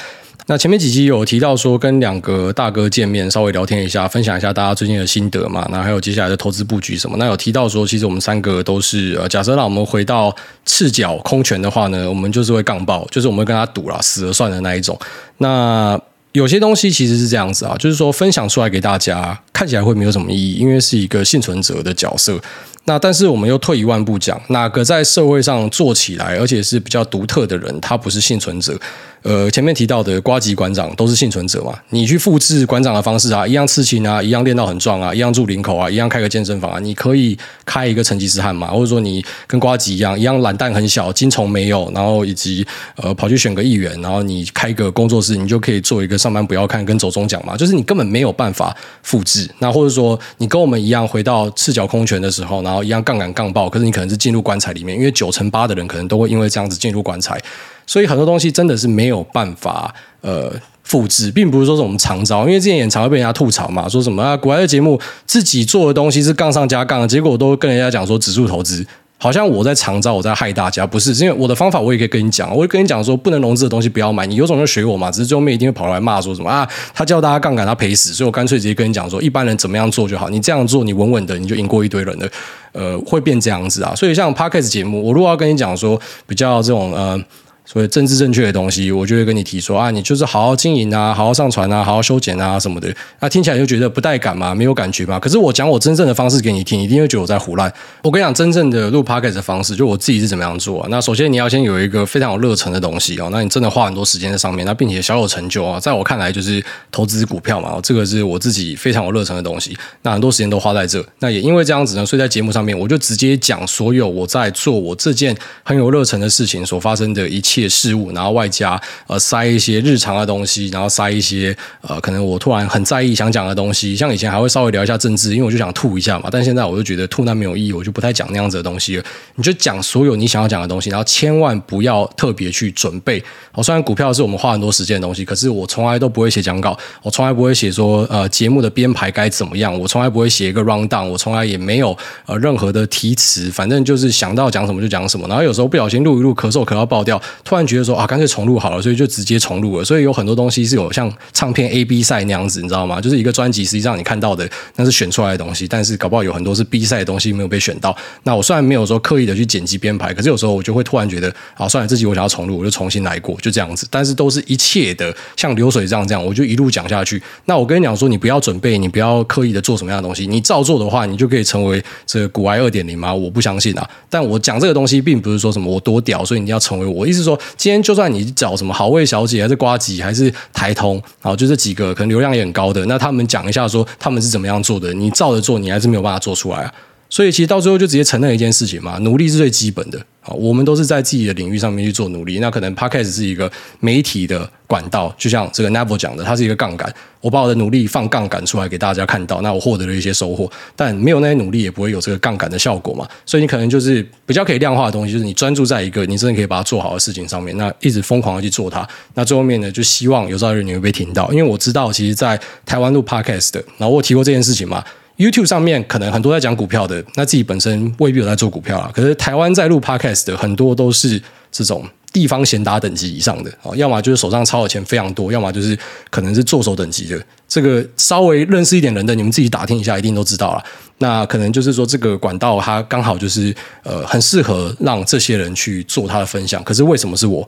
S1: 那前面几集有提到说，跟两个大哥见面，稍微聊天一下，分享一下大家最近的心得嘛。那还有接下来的投资布局什么？那有提到说，其实我们三个都是呃，假设让我们回到赤脚空拳的话呢，我们就是会杠爆，就是我们会跟他赌了，死了算的那一种。那有些东西其实是这样子啊，就是说分享出来给大家，看起来会没有什么意义，因为是一个幸存者的角色。那但是我们又退一万步讲，哪个在社会上做起来，而且是比较独特的人，他不是幸存者？呃，前面提到的瓜吉馆长都是幸存者嘛？你去复制馆长的方式啊，一样刺青啊，一样练到很壮啊，一样住林口啊，一样开个健身房啊，你可以开一个成吉思汗嘛？或者说你跟瓜吉一样，一样懒蛋很小，精虫没有，然后以及呃跑去选个议员，然后你开个工作室，你就可以做一个上班不要看跟走中奖嘛？就是你根本没有办法复制。那或者说你跟我们一样回到赤脚空拳的时候，然后一样杠杆杠爆，可是你可能是进入棺材里面，因为九成八的人可能都会因为这样子进入棺材。所以很多东西真的是没有办法呃复制，并不是说是我们常招，因为之前也常会被人家吐槽嘛，说什么啊，国外的节目自己做的东西是杠上加杠，结果都跟人家讲说指数投资，好像我在常招，我在害大家，不是，因为我的方法我也可以跟你讲，我会跟你讲说不能融资的东西不要买，你有种就学我嘛，只是最后面一定会跑来骂说什么啊，他叫大家杠杆他赔死，所以我干脆直接跟你讲说，一般人怎么样做就好，你这样做你稳稳的你就赢过一堆人的，呃，会变这样子啊，所以像 Podcast 节目，我如果要跟你讲说比较这种呃。所以政治正确的东西，我就会跟你提说啊，你就是好好经营啊，好好上传啊，好好修剪啊什么的。那听起来就觉得不带感嘛，没有感觉嘛。可是我讲我真正的方式给你听，一定会觉得我在胡乱。我跟你讲，真正的录 podcast 的方式，就我自己是怎么样做啊。那首先你要先有一个非常有热忱的东西哦，那你真的花很多时间在上面，那并且小有成就啊。在我看来，就是投资股票嘛，这个是我自己非常有热忱的东西。那很多时间都花在这。那也因为这样子呢，所以在节目上面，我就直接讲所有我在做我这件很有热忱的事情所发生的一切切事物，然后。外加呃塞一些日常的东西，然后塞一些呃可能我突然很在意想讲的东西，像以前还会稍微聊一下政治，因为我就想吐一下嘛。但现在我就觉得吐那没有意义，我就不太讲那样子的东西了。你就讲所有你想要讲的东西，然后千万不要特别去准备。我虽然股票是我们花很多时间的东西，可是我从来都不会写讲稿，我从来不会写说呃节目的编排该怎么样，我从来不会写一个 round down，我从来也没有呃任何的题词，反正就是想到讲什么就讲什么。然后有时候不小心录一录咳嗽咳到爆掉，突然觉得说啊干脆。重录好了，所以就直接重录了。所以有很多东西是有像唱片 A B 赛那样子，你知道吗？就是一个专辑，实际上你看到的那是选出来的东西，但是搞不好有很多是 B 赛的东西没有被选到。那我虽然没有说刻意的去剪辑编排，可是有时候我就会突然觉得，啊，算了，这集我想要重录，我就重新来过，就这样子。但是都是一切的像流水账这样，我就一路讲下去。那我跟你讲说，你不要准备，你不要刻意的做什么样的东西，你照做的话，你就可以成为这个古埃二点零吗？我不相信啊。但我讲这个东西，并不是说什么我多屌，所以你要成为我。我意思是今天就算你找什么好味小姐，还是瓜吉，还是台通，好，就这几个可能流量也很高的，那他们讲一下说他们是怎么样做的，你照着做，你还是没有办法做出来啊。所以其实到最后就直接承认一件事情嘛，努力是最基本的。好，我们都是在自己的领域上面去做努力。那可能 Podcast 是一个媒体的管道，就像这个 Neville 讲的，它是一个杠杆。我把我的努力放杠杆出来给大家看到，那我获得了一些收获。但没有那些努力，也不会有这个杠杆的效果嘛。所以你可能就是比较可以量化的东西，就是你专注在一个你真的可以把它做好的事情上面，那一直疯狂的去做它。那最后面呢，就希望有朝一日你会被听到。因为我知道，其实，在台湾录 Podcast 的，然后我提过这件事情嘛。YouTube 上面可能很多在讲股票的，那自己本身未必有在做股票啦。可是台湾在录 Podcast 的很多都是这种地方贤达等级以上的啊，要么就是手上抄的钱非常多，要么就是可能是做手等级的。这个稍微认识一点人的，你们自己打听一下，一定都知道了。那可能就是说这个管道它刚好就是呃很适合让这些人去做他的分享。可是为什么是我？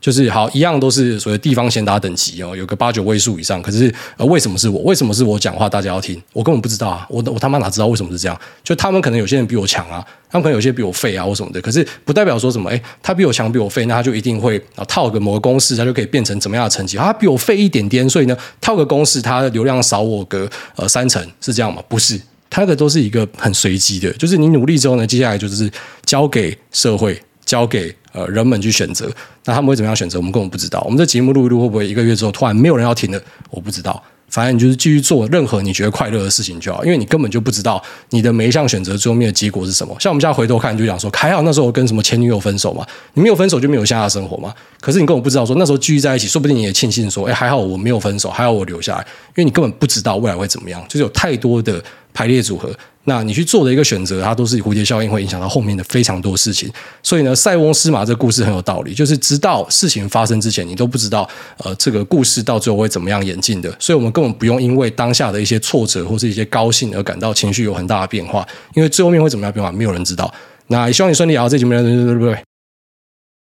S1: 就是好，一样都是所谓地方先打等级哦，有个八九位数以上。可是呃，为什么是我？为什么是我讲话大家要听？我根本不知道啊！我我他妈哪知道为什么是这样？就他们可能有些人比我强啊，他们可能有些比我废啊或什么的。可是不代表说什么，诶，他比我强比我废，那他就一定会啊套个某个公式，他就可以变成怎么样的成绩？他比我废一点点，所以呢，套个公式，他的流量少我个呃三成，是这样吗？不是，他的都是一个很随机的，就是你努力之后呢，接下来就是交给社会。交给呃人们去选择，那他们会怎么样选择？我们根本不知道。我们这节目录一录，会不会一个月之后突然没有人要听了？我不知道。反正你就是继续做任何你觉得快乐的事情就好，因为你根本就不知道你的每一项选择最后面的结果是什么。像我们现在回头看，就讲说，还好那时候我跟什么前女友分手嘛，你没有分手就没有现在生活嘛。可是你根本不知道说那时候继续在一起，说不定你也庆幸说，哎，还好我没有分手，还好我留下来，因为你根本不知道未来会怎么样，就是有太多的排列组合。那你去做的一个选择，它都是蝴蝶效应，会影响到后面的非常多事情。所以呢，塞翁失马这个故事很有道理，就是直到事情发生之前，你都不知道，呃，这个故事到最后会怎么样演进的。所以我们根本不用因为当下的一些挫折或是一些高兴而感到情绪有很大的变化，因为最后面会怎么样变化，没有人知道。那也希望你顺利啊，这节目，对对对对。